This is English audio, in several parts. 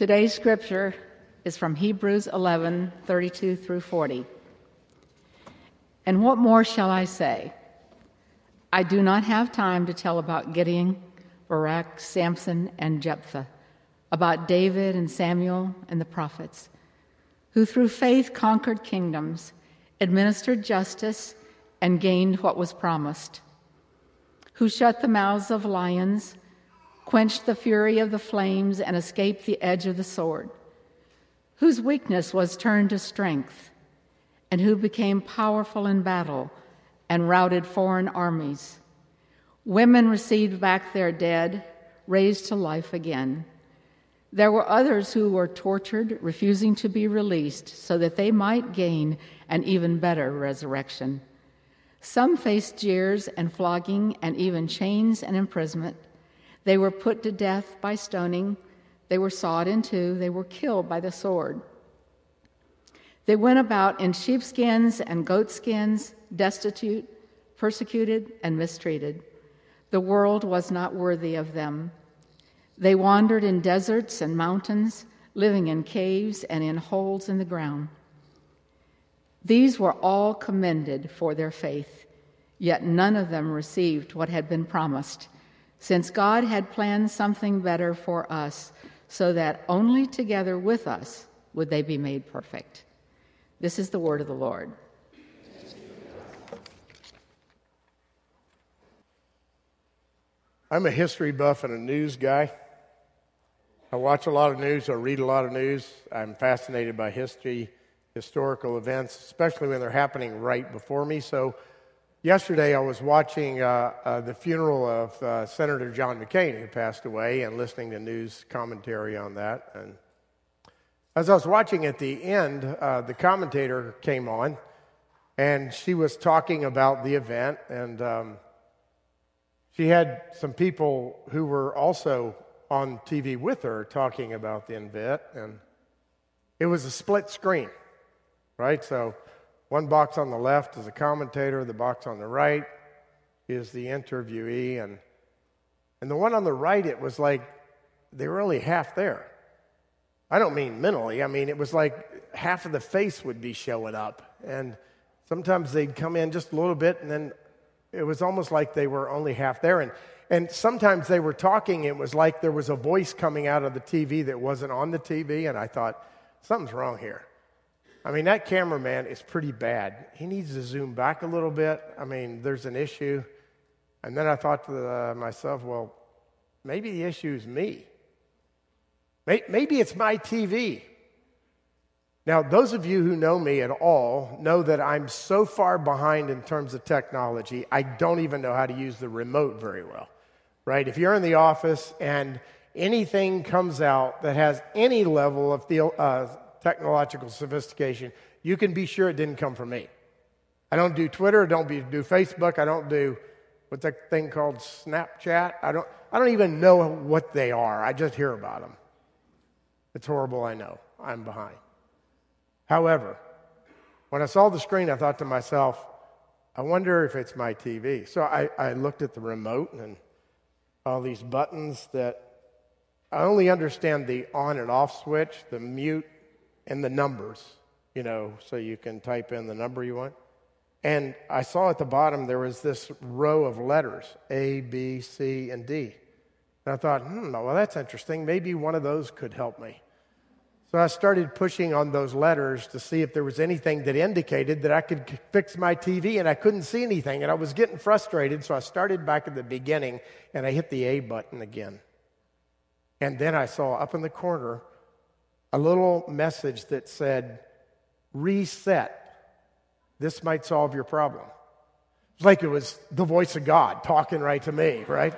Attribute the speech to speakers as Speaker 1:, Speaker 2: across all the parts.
Speaker 1: Today's scripture is from Hebrews 11 32 through 40. And what more shall I say? I do not have time to tell about Gideon, Barak, Samson, and Jephthah, about David and Samuel and the prophets, who through faith conquered kingdoms, administered justice, and gained what was promised, who shut the mouths of lions, quenched the fury of the flames, and escaped the edge of the sword, whose weakness was turned to strength, and who became powerful in battle and routed foreign armies. Women received back their dead, raised to life again. There were others who were tortured, refusing to be released so that they might gain an even better resurrection. Some faced jeers and flogging and even chains and imprisonment. They were put to death by stoning. They were sawed in two. They were killed by the sword. They went about in sheepskins and goatskins, destitute, persecuted, and mistreated. The world was not worthy of them. They wandered in deserts and mountains, living in caves and in holes in the ground. These were all commended for their faith, yet none of them received what had been promised, since God had planned something better for us, so that only together with us would they be made perfect. This is the word of the Lord.
Speaker 2: I'm a history buff and a news guy. I watch a lot of news, I read a lot of news. I'm fascinated by history, historical events, especially when they're happening right before me. So, yesterday I was watching uh, uh, the funeral of uh, Senator John McCain, who passed away, and listening to news commentary on that. And as I was watching at the end, uh, the commentator came on, and she was talking about the event, and um, she had some people who were also on TV with her talking about the event, and it was a split screen, right? So one box on the left is a commentator, the box on the right is the interviewee, and and the one on the right, it was like they were only half there. I don't mean mentally. I mean it was like half of the face would be showing up, and sometimes they'd come in just a little bit, and then it was almost like they were only half there. And and sometimes they were talking, it was like there was a voice coming out of the TV that wasn't on the TV, and I thought, something's wrong here. I mean, that cameraman is pretty bad. He needs to zoom back a little bit. I mean, there's an issue. And then I thought to uh, myself, well, maybe the issue is me. Maybe it's my TV. Now, those of you who know me at all know that I'm so far behind in terms of technology, I don't even know how to use the remote very well right? If you're in the office and anything comes out that has any level of the, uh, technological sophistication, you can be sure it didn't come from me. I don't do Twitter, I don't do Facebook, I don't do what's that thing called Snapchat. I don't, I don't even know what they are. I just hear about them. It's horrible, I know. I'm behind. However, when I saw the screen, I thought to myself, I wonder if it's my TV. So I, I looked at the remote and all these buttons that I only understand the on and off switch, the mute, and the numbers, you know, so you can type in the number you want. And I saw at the bottom there was this row of letters A, B, C, and D. And I thought, hmm, well, that's interesting. Maybe one of those could help me. So I started pushing on those letters to see if there was anything that indicated that I could fix my TV, and I couldn't see anything, and I was getting frustrated. So I started back at the beginning, and I hit the A button again. And then I saw up in the corner a little message that said, Reset. This might solve your problem. It's like it was the voice of God talking right to me, right?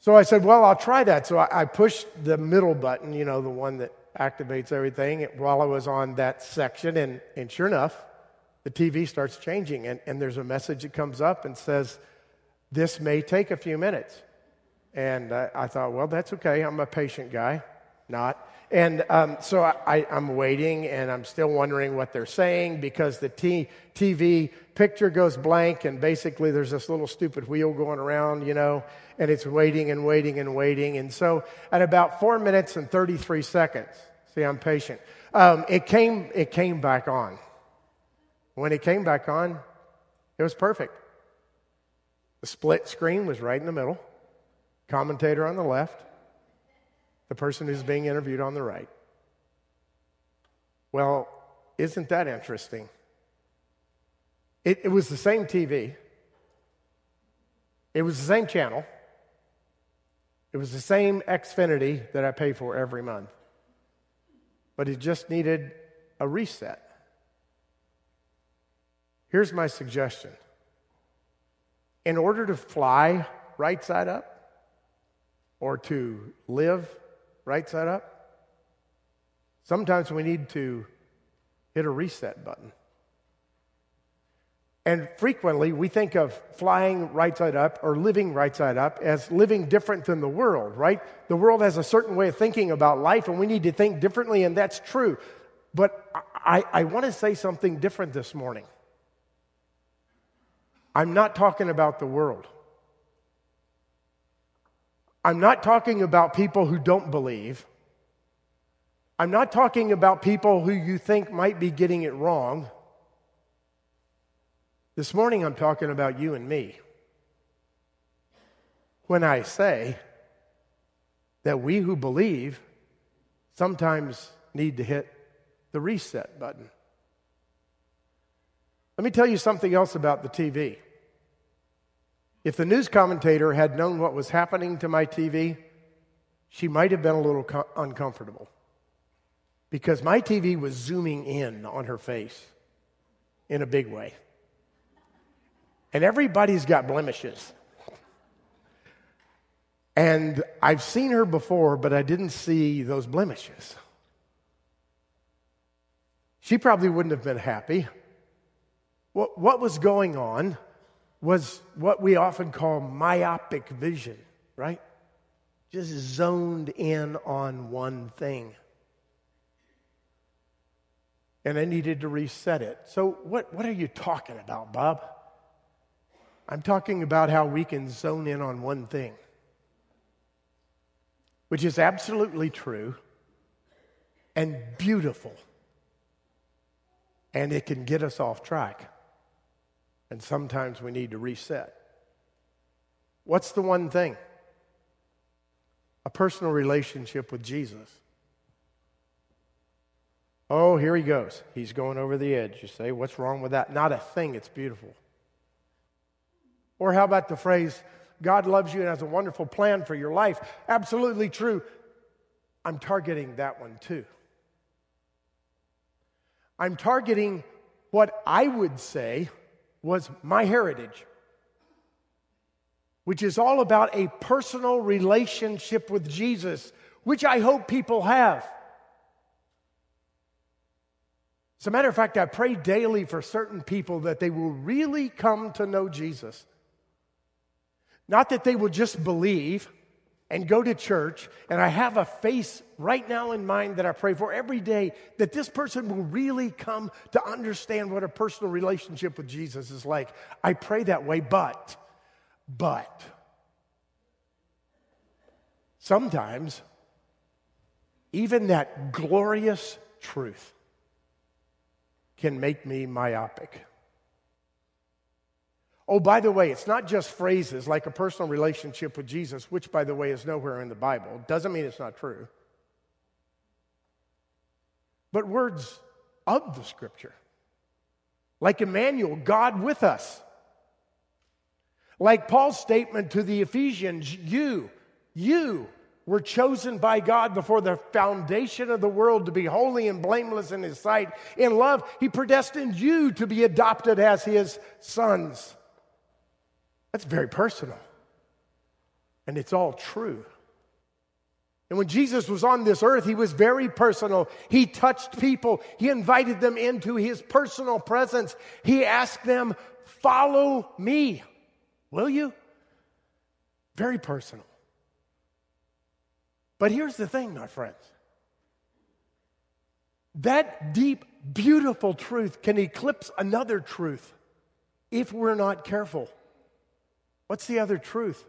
Speaker 2: So I said, Well, I'll try that. So I pushed the middle button, you know, the one that activates everything while I was on that section. And, and sure enough, the TV starts changing, and, and there's a message that comes up and says, This may take a few minutes. And I, I thought, well, that's okay. I'm a patient guy. not. And um, so I, am waiting and I'm still wondering what they're saying because the t- TV picture goes blank and basically there's this little stupid wheel going around, you know, and it's waiting and waiting and waiting. And so at about four minutes and 33 seconds, see, I'm patient, um, it, came, it came back on. When it came back on, it was perfect. The split screen was right in the middle, commentator on the left, the person who's being interviewed on the right. Well, isn't that interesting? It, it, was the same TV, it was the same channel, it was the same Xfinity that I pay for every month, but it just needed a reset. Here's my suggestion in order to fly right side up or to live right side up, sometimes we need to hit a reset button. And frequently we think of flying right side up or living right side up as living different than the world, right? The world has a certain way of thinking about life and we need to think differently, and that's true. But I, I want to say something different this morning. I'm not talking about the world. I'm not talking about people who don't believe. I'm not talking about people who you think might be getting it wrong. This morning, I'm talking about you and me. When I say that we who believe sometimes need to hit the reset button. Let me tell you something else about the TV. If the news commentator had known what was happening to my TV, she might have been a little co- uncomfortable because my TV was zooming in on her face in a big way. And everybody's got blemishes. And I've seen her before, but I didn't see those blemishes. She probably wouldn't have been happy. What, what was going on was what we often call myopic vision, right? Just zoned in on one thing. And I needed to reset it. So, what, what are you talking about, Bob? I'm talking about how we can zone in on one thing, which is absolutely true and beautiful. And it can get us off track. And sometimes we need to reset. What's the one thing? A personal relationship with Jesus. Oh, here he goes. He's going over the edge. You say, what's wrong with that? Not a thing. It's beautiful. Or how about the phrase, God loves you and has a wonderful plan for your life? Absolutely true. I'm targeting that one too. I'm targeting what I would say was my heritage, which is all about a personal relationship with Jesus, which I hope people have. As a matter of fact, I pray daily for certain people that they will really come to know Jesus. Not that they will just believe and go to church, and I have a face right now in mind that I pray for every day that this person will really come to understand what a personal relationship with Jesus is like. I pray that way, but, but, sometimes even that glorious truth can make me myopic. Oh, by the way, it's not just phrases like a personal relationship with Jesus, which, by the way, is nowhere in the Bible. Doesn't mean it's not true. But words of the scripture, like Emmanuel, God with us. Like Paul's statement to the Ephesians, you, you were chosen by God before the foundation of the world to be holy and blameless in His sight. In love, He predestined you to be adopted as His sons. That's very personal. And it's all true. And when Jesus was on this earth, he was very personal. He touched people, he invited them into his personal presence. He asked them, Follow me. Will you? Very personal. But here's the thing, my friends That deep, beautiful truth can eclipse another truth if we're not careful. What's the other truth?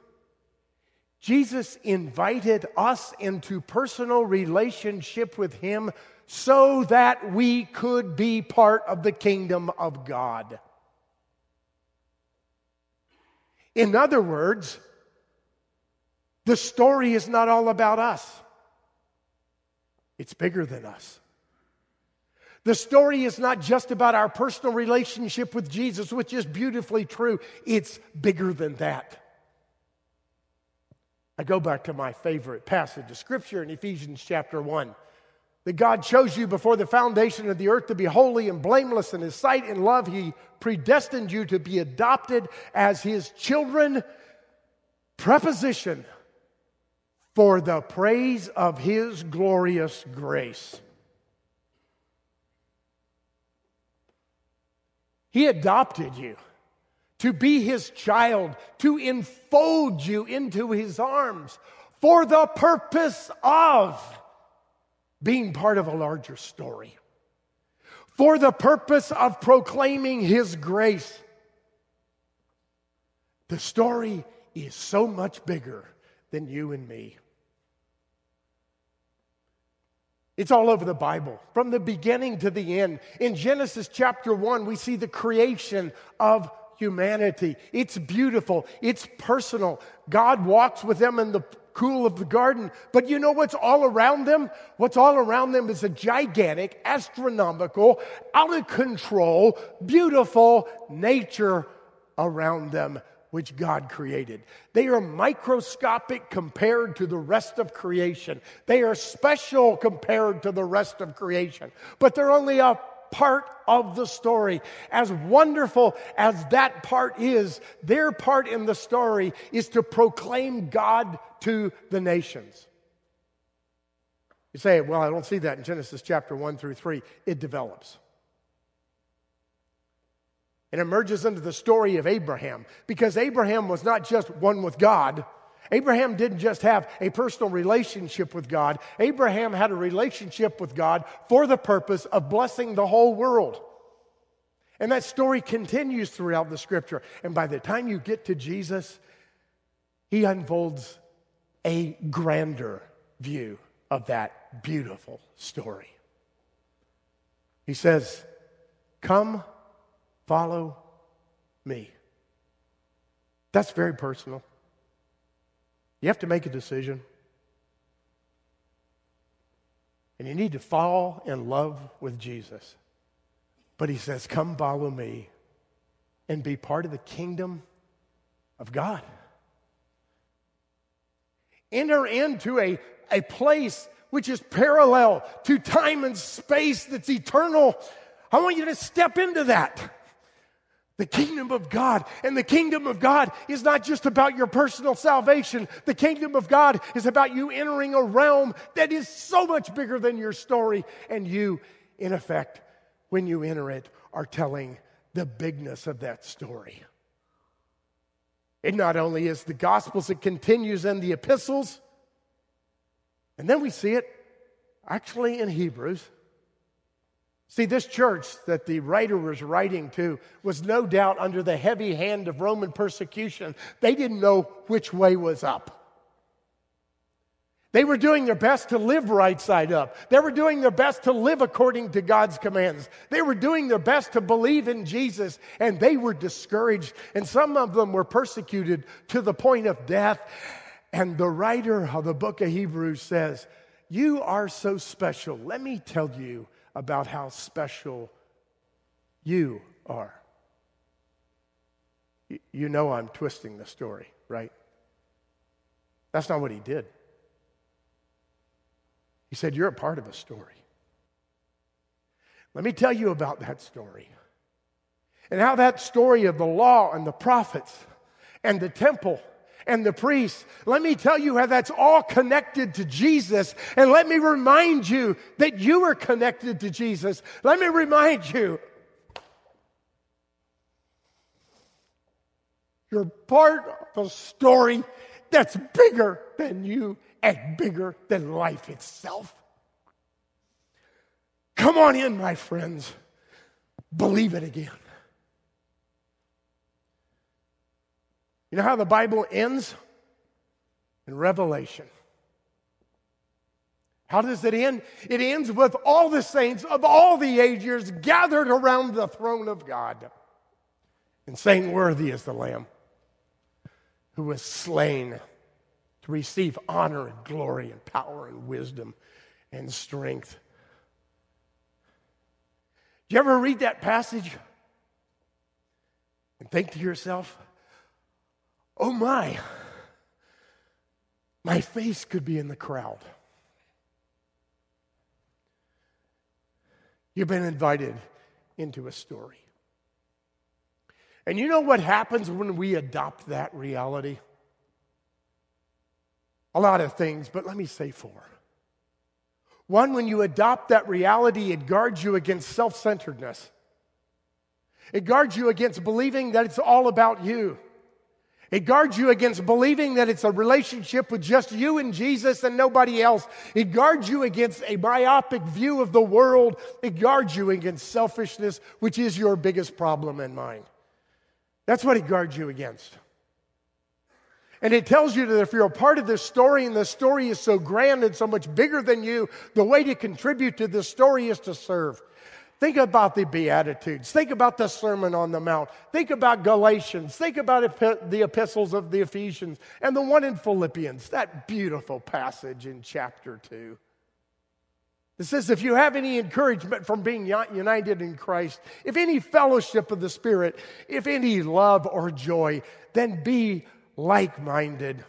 Speaker 2: Jesus invited us into personal relationship with Him so that we could be part of the kingdom of God. In other words, the story is not all about us, it's bigger than us. The story is not just about our personal relationship with Jesus, which is beautifully true, it's bigger than that. I go back to my favorite passage of scripture in Ephesians chapter 1 that God chose you before the foundation of the earth to be holy and blameless in His sight. In love, He predestined you to be adopted as His children. Preposition for the praise of His glorious grace. He adopted you to be His child, to enfold you into His arms for the purpose of being part of a larger story, for the purpose of proclaiming His grace. The story is so much bigger than you and me. It's all over the Bible, from the beginning to the end. In Genesis chapter 1, we see the creation of humanity. It's beautiful, it's personal. God walks with them in the cool of the garden. But you know what's all around them? What's all around them is a gigantic, astronomical, out of control, beautiful nature around them which God created. They are microscopic compared to the rest of creation. They are special compared to the rest of creation. But they're only a part of the story. As wonderful as that part is, their part in the story is to proclaim God to the nations. You say, well, I don't see that in Genesis chapter 1 through 3. It develops. It emerges into the story of Abraham because Abraham was not just one with God, Abraham didn't just have a personal relationship with God, Abraham had a relationship with God for the purpose of blessing the whole world. And that story continues throughout the scripture. And by the time you get to Jesus, he unfolds a grander view of that beautiful story. He says, Come, follow me. That's very personal. You have to make a decision. And you need to fall in love with Jesus. But he says, Come follow me and be part of the kingdom of God. Enter into a, a place which is parallel to time and space that's eternal. I want you to step into that. The kingdom of God. And the kingdom of God is not just about your personal salvation. The kingdom of God is about you entering a realm that is so much bigger than your story. And you, in effect, when you enter it, are telling the bigness of that story. It not only is the Gospels, it continues in the epistles. And then we see it actually in Hebrews. See, this church that the writer was writing to was no doubt under the heavy hand of Roman persecution. They didn't know which way was up. They were doing their best to live right side up. They were doing their best to live according to God's commands. They were doing their best to believe in Jesus, and they were discouraged. And some of them were persecuted to the point of death. And the writer of the book of Hebrews says, You are so special. Let me tell you about how special you are. You know I'm twisting the story, right? That's not what he did. He said, You're a part of a story. Let me tell you about that story and how that story of the law and the prophets and the temple and the priests. Let me tell you how that's all connected to Jesus. And let me remind you that you are connected to Jesus. Let me remind you you're part of a story that's bigger than you and bigger than life itself. Come on in, my friends. Believe it again. You know how the Bible ends? In Revelation. How does it end? It ends with all the saints of all the ages gathered around the throne of God and saying, Worthy is the Lamb who was slain to receive honor and glory and power and wisdom and strength. Do you ever read that passage and think to yourself, oh my, my face could be in the crowd? You've been invited into a story. And you know what happens when we adopt that reality? A lot of things, but let me say four. One, when you adopt that reality, it guards you against self centeredness. It guards you against believing that it's all about you. It guards you against believing that it's a relationship with just you and Jesus and nobody else. It guards you against a myopic view of the world. It guards you against selfishness, which is your biggest problem and mine. That's what it guards you against. And it tells you that if you're a part of this story and the story is so grand and so much bigger than you, the way to contribute to this story is to serve. Think about the Beatitudes. Think about the Sermon on the Mount. Think about Galatians. Think about the epistles of the Ephesians and the one in Philippians, that beautiful passage in chapter 2. It says, if you have any encouragement from being united in Christ, if any fellowship of the Spirit, if any love or joy, then be like minded.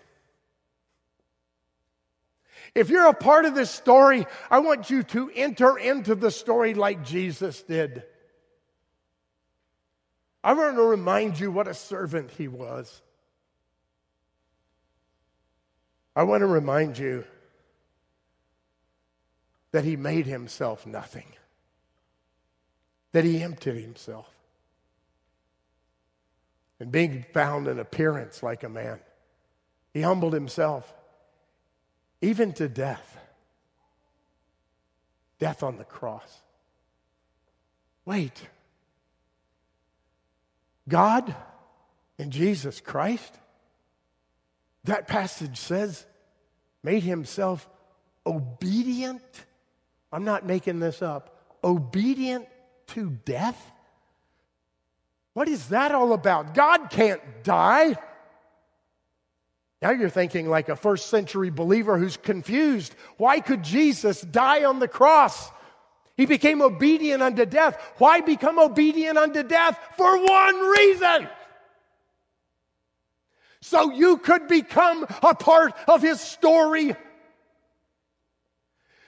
Speaker 2: If you're a part of this story, I want you to enter into the story like Jesus did. I want to remind you what a servant he was. I want to remind you that he made himself nothing, that he emptied himself. And being found in appearance like a man, he humbled himself even to death. Death on the cross. Wait. God and Jesus Christ, that passage says, made himself obedient. I'm not making this up. Obedient to death? What is that all about? God can't die. Now you're thinking like a first century believer who's confused. Why could Jesus die on the cross? He became obedient unto death. Why become obedient unto death? For one reason. So you could become a part of his story.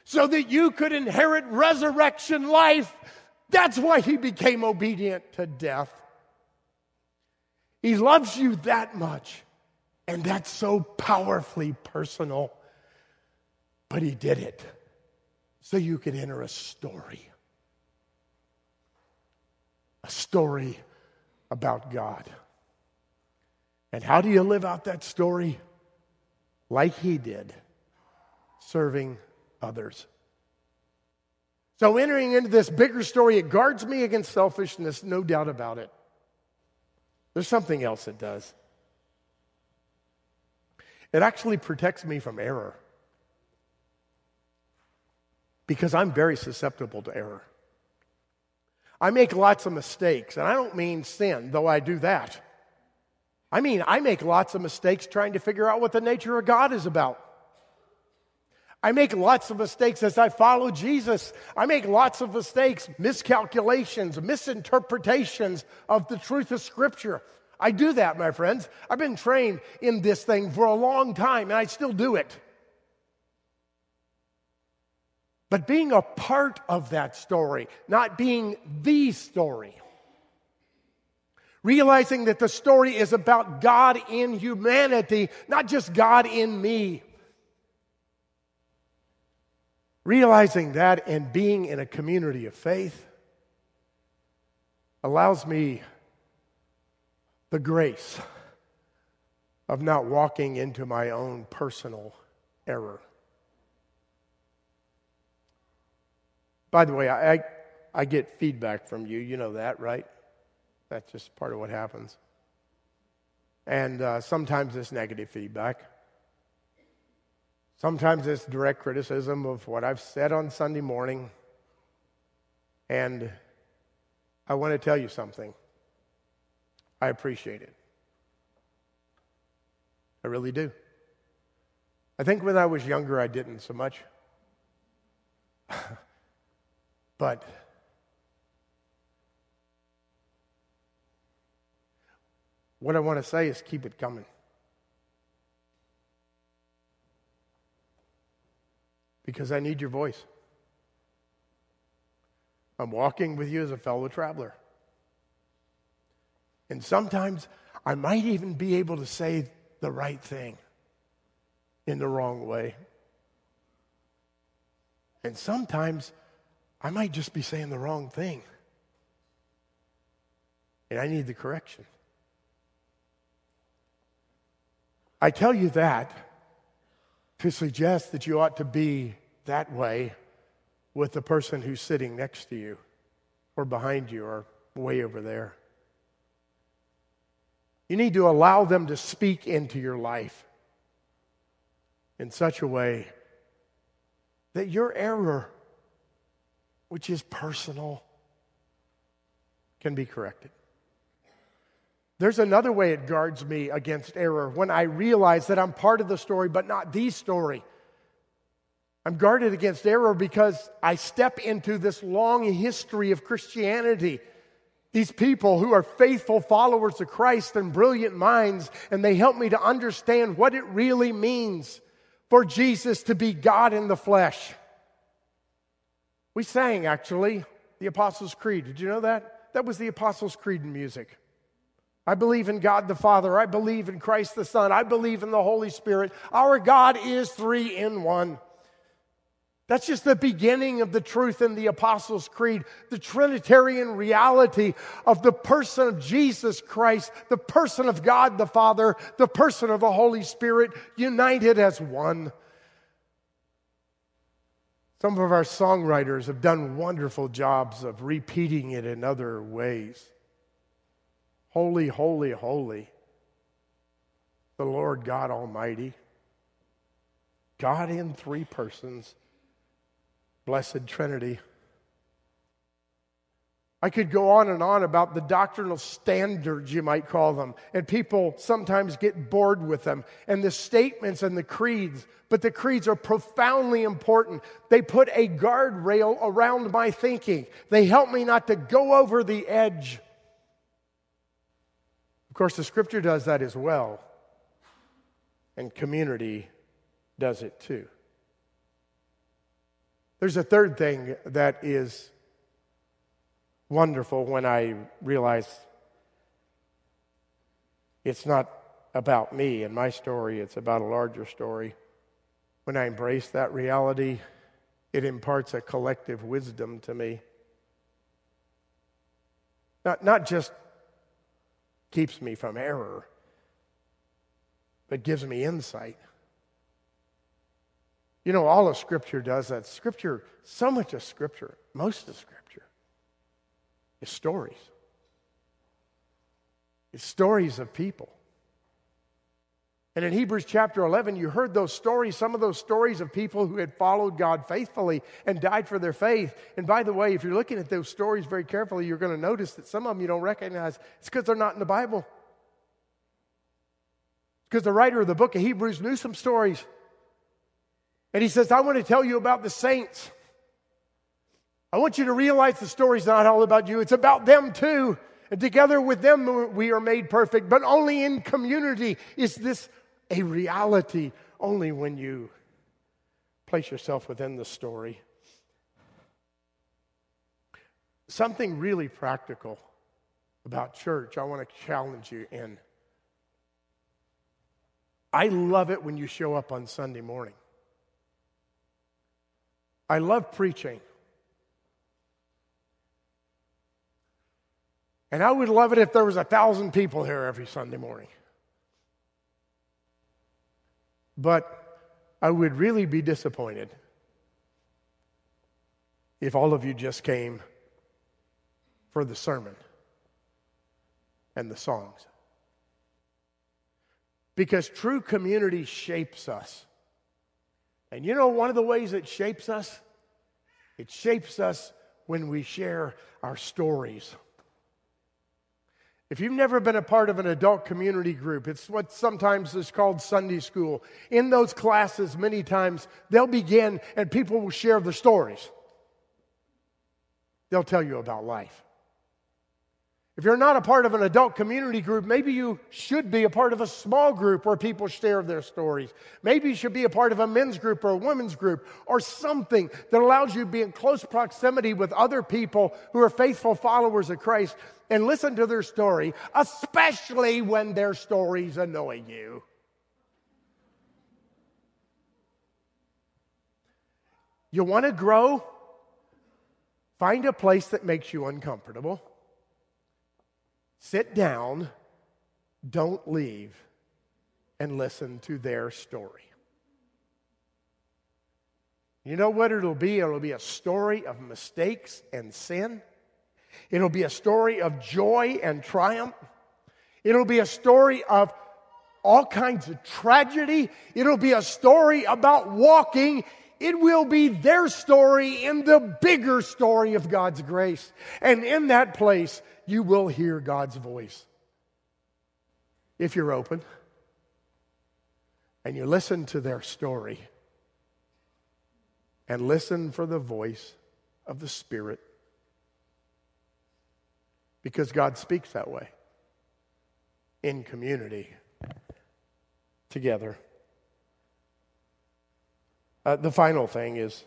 Speaker 2: So that you could inherit resurrection life. That's why he became obedient to death. He loves you that much and that's so powerfully personal. But he did it so you could enter a story. A story about God. And how do you live out that story? Like he did, serving others. So, entering into this bigger story, it guards me against selfishness, no doubt about it. There's something else it does. It actually protects me from error because I'm very susceptible to error. I make lots of mistakes, and I don't mean sin, though I do that. I mean, I make lots of mistakes trying to figure out what the nature of God is about. I make lots of mistakes as I follow Jesus. I make lots of mistakes, miscalculations, misinterpretations of the truth of Scripture. I do that, my friends. I've been trained in this thing for a long time, and I still do it. But being a part of that story, not being the story. Realizing that the story is about God in humanity, not just God in me. Realizing that and being in a community of faith allows me the grace of not walking into my own personal error. By the way, I, I, I get feedback from you. You know that, right? That's just part of what happens. And uh, sometimes it's negative feedback. Sometimes it's direct criticism of what I've said on Sunday morning. And I want to tell you something. I appreciate it. I really do. I think when I was younger, I didn't so much. but what I want to say is keep it coming. Because I need your voice. I'm walking with you as a fellow traveler. And sometimes I might even be able to say the right thing in the wrong way. And sometimes I might just be saying the wrong thing. And I need the correction. I tell you that to suggest that you ought to be that way with the person who's sitting next to you or behind you or way over there. You need to allow them to speak into your life in such a way that your error, which is personal, can be corrected. There's another way it guards me against error when I realize that I'm part of the story, but not the story. I'm guarded against error because I step into this long history of Christianity. These people who are faithful followers of Christ and brilliant minds, and they help me to understand what it really means for Jesus to be God in the flesh. We sang actually the Apostles' Creed. Did you know that? That was the Apostles' Creed in music. I believe in God the Father. I believe in Christ the Son. I believe in the Holy Spirit. Our God is three in one. That's just the beginning of the truth in the Apostles' Creed, the Trinitarian reality of the person of Jesus Christ, the person of God the Father, the person of the Holy Spirit, united as one. Some of our songwriters have done wonderful jobs of repeating it in other ways. Holy, holy, holy, the Lord God Almighty, God in three persons Blessed Trinity. I could go on and on about the doctrinal standards, you might call them, and people sometimes get bored with them, and the statements and the creeds, but the creeds are profoundly important. They put a guardrail around my thinking, they help me not to go over the edge. Of course, the scripture does that as well, and community does it too. There's a third thing that is wonderful when I realize it's not about me and my story, it's about a larger story. When I embrace that reality, it imparts a collective wisdom to me. Not, not just keeps me from error, but gives me insight. You know, all of Scripture does that. Scripture, so much of Scripture, most of Scripture, is stories. It's stories of people. And in Hebrews chapter 11, you heard those stories, some of those stories of people who had followed God faithfully and died for their faith. And by the way, if you're looking at those stories very carefully, you're going to notice that some of them you don't recognize. It's because they're not in the Bible. Because the writer of the book of Hebrews knew some stories. And he says, I want to tell you about the saints. I want you to realize the story's not all about you, it's about them too. And together with them, we are made perfect. But only in community is this a reality, only when you place yourself within the story. Something really practical about church, I want to challenge you in. I love it when you show up on Sunday morning. I love preaching. And I would love it if there was a thousand people here every Sunday morning. But I would really be disappointed if all of you just came for the sermon and the songs. Because true community shapes us. And you know, one of the ways it shapes us? It shapes us when we share our stories. If you've never been a part of an adult community group, it's what sometimes is called Sunday school. In those classes, many times, they'll begin and people will share their stories. They'll tell you about life. If you're not a part of an adult community group, maybe you should be a part of a small group where people share their stories. Maybe you should be a part of a men's group or a women's group or something that allows you to be in close proximity with other people who are faithful followers of Christ and listen to their story, especially when their stories annoy you. You want to grow? Find a place that makes you uncomfortable. Sit down, don't leave, and listen to their story. You know what it'll be? It'll be a story of mistakes and sin. It'll be a story of joy and triumph. It'll be a story of all kinds of tragedy. It'll be a story about walking. It will be their story in the bigger story of God's grace. And in that place, you will hear God's voice. If you're open and you listen to their story and listen for the voice of the Spirit because God speaks that way in community together. Uh, the final thing is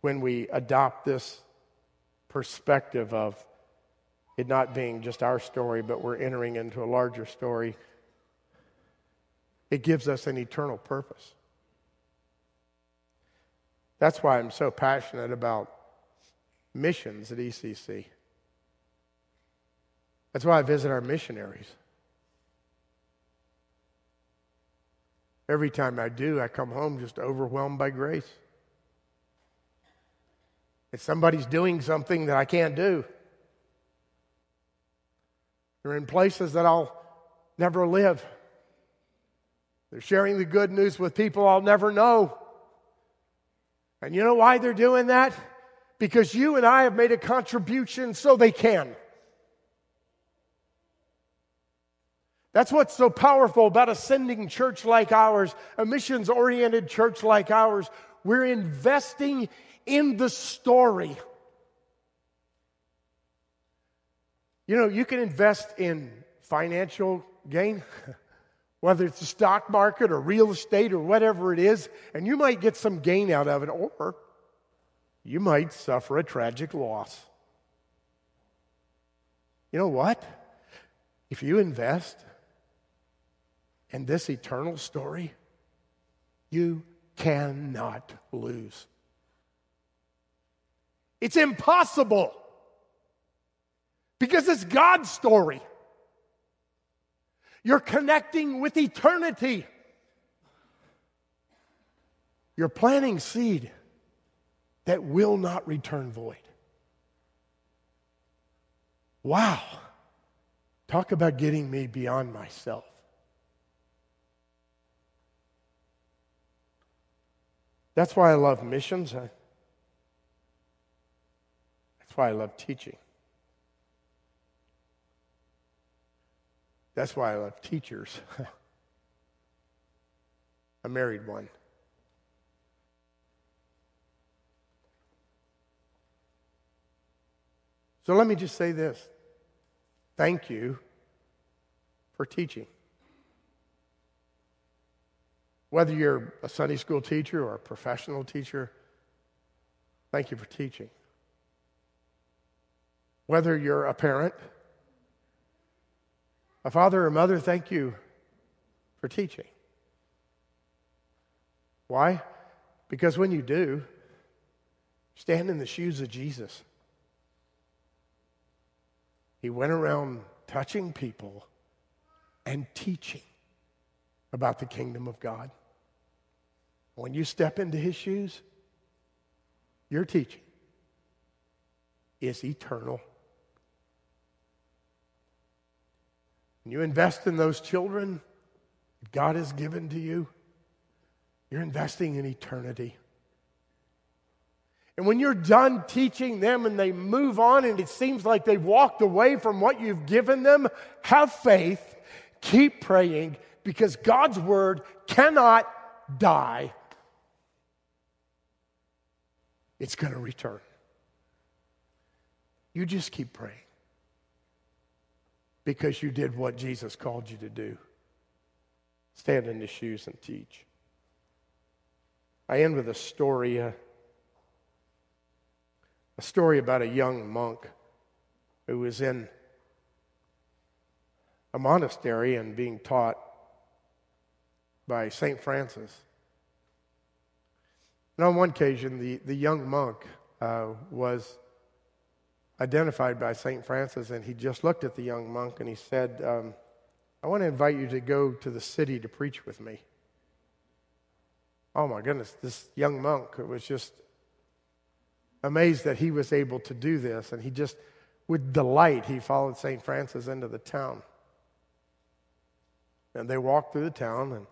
Speaker 2: when we adopt this perspective of it not being just our story, but we're entering into a larger story, it gives us an eternal purpose. That's why I'm so passionate about missions at ECC. That's why I visit our missionaries. Every time I do, I come home just overwhelmed by grace. If somebody's doing something that I can't do, they're in places that I'll never live. They're sharing the good news with people I'll never know. And you know why they're doing that? Because you and I have made a contribution so they can. That's what's so powerful about a sending church like ours, a missions oriented church like ours. We're investing in the story. You know, you can invest in financial gain, whether it's the stock market or real estate or whatever it is, and you might get some gain out of it, or you might suffer a tragic loss. You know what? If you invest, and this eternal story, you cannot lose. It's impossible because it's God's story. You're connecting with eternity. You're planting seed that will not return void. Wow. Talk about getting me beyond myself. That's why I love missions. That's why I love teaching. That's why I love teachers. I married one. So let me just say this thank you for teaching. Whether you're a Sunday school teacher or a professional teacher, thank you for teaching. Whether you're a parent, a father or mother, thank you for teaching. Why? Because when you do, stand in the shoes of Jesus. He went around touching people and teaching about the kingdom of God. When you step into his shoes, you're teaching. is eternal. When you invest in those children God has given to you, you're investing in eternity. And when you're done teaching them and they move on and it seems like they've walked away from what you've given them, have faith, keep praying because God's word cannot die. It's going to return. You just keep praying because you did what Jesus called you to do stand in the shoes and teach. I end with a story, uh, a story about a young monk who was in a monastery and being taught by St. Francis. And on one occasion, the, the young monk uh, was identified by St. Francis, and he just looked at the young monk and he said, um, I want to invite you to go to the city to preach with me. Oh my goodness, this young monk was just amazed that he was able to do this, and he just, with delight, he followed St. Francis into the town. And they walked through the town and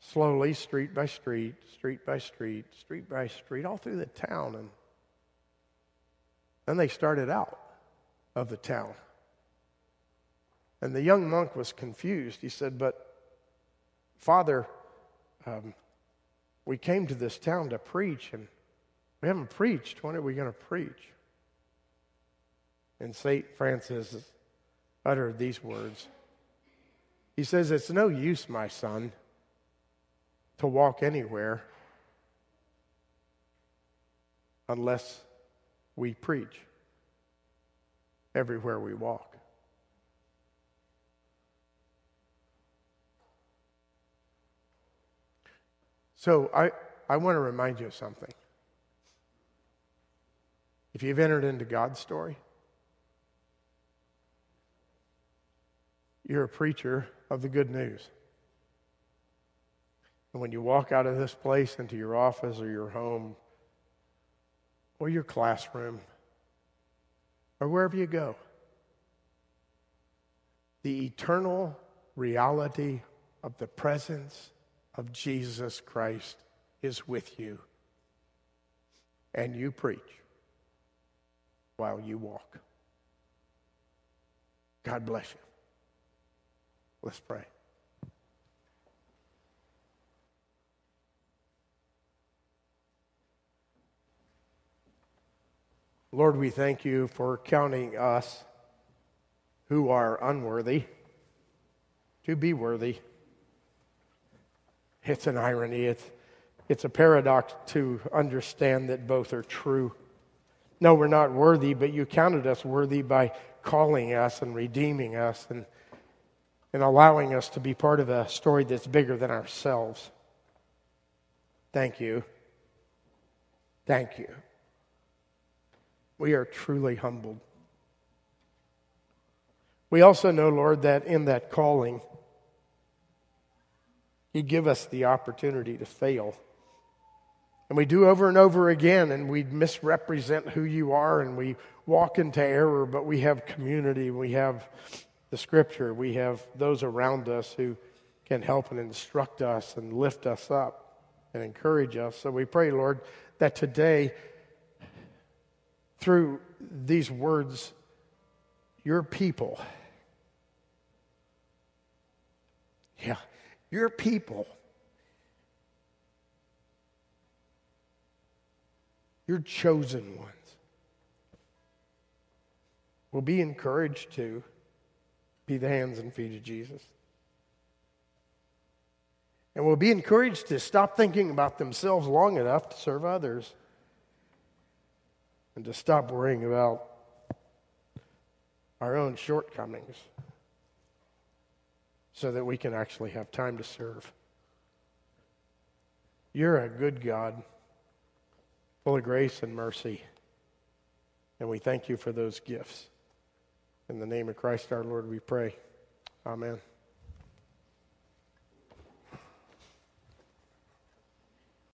Speaker 2: slowly, street by street, street by street, street by street, all through the town. And then they started out of the town. And the young monk was confused. He said, But, Father, um, we came to this town to preach, and we haven't preached. When are we going to preach? And St. Francis uttered these words. He says, It's no use, my son, to walk anywhere unless we preach everywhere we walk. So I, I want to remind you of something. If you've entered into God's story, you're a preacher of the good news. And when you walk out of this place into your office or your home or your classroom or wherever you go, the eternal reality of the presence of Jesus Christ is with you. And you preach while you walk. God bless you. Let's pray. Lord, we thank you for counting us who are unworthy to be worthy. It's an irony. It's, it's a paradox to understand that both are true. No, we're not worthy, but you counted us worthy by calling us and redeeming us and, and allowing us to be part of a story that's bigger than ourselves. Thank you. Thank you. We are truly humbled. We also know, Lord, that in that calling, you give us the opportunity to fail. And we do over and over again, and we misrepresent who you are, and we walk into error, but we have community, we have the scripture, we have those around us who can help and instruct us and lift us up and encourage us. So we pray, Lord, that today, through these words, your people, yeah, your people, your chosen ones, will be encouraged to be the hands and feet of Jesus. And will be encouraged to stop thinking about themselves long enough to serve others and to stop worrying about our own shortcomings so that we can actually have time to serve. You're a good God, full of grace and mercy, and we thank you for those gifts. In the name of Christ our Lord, we pray. Amen.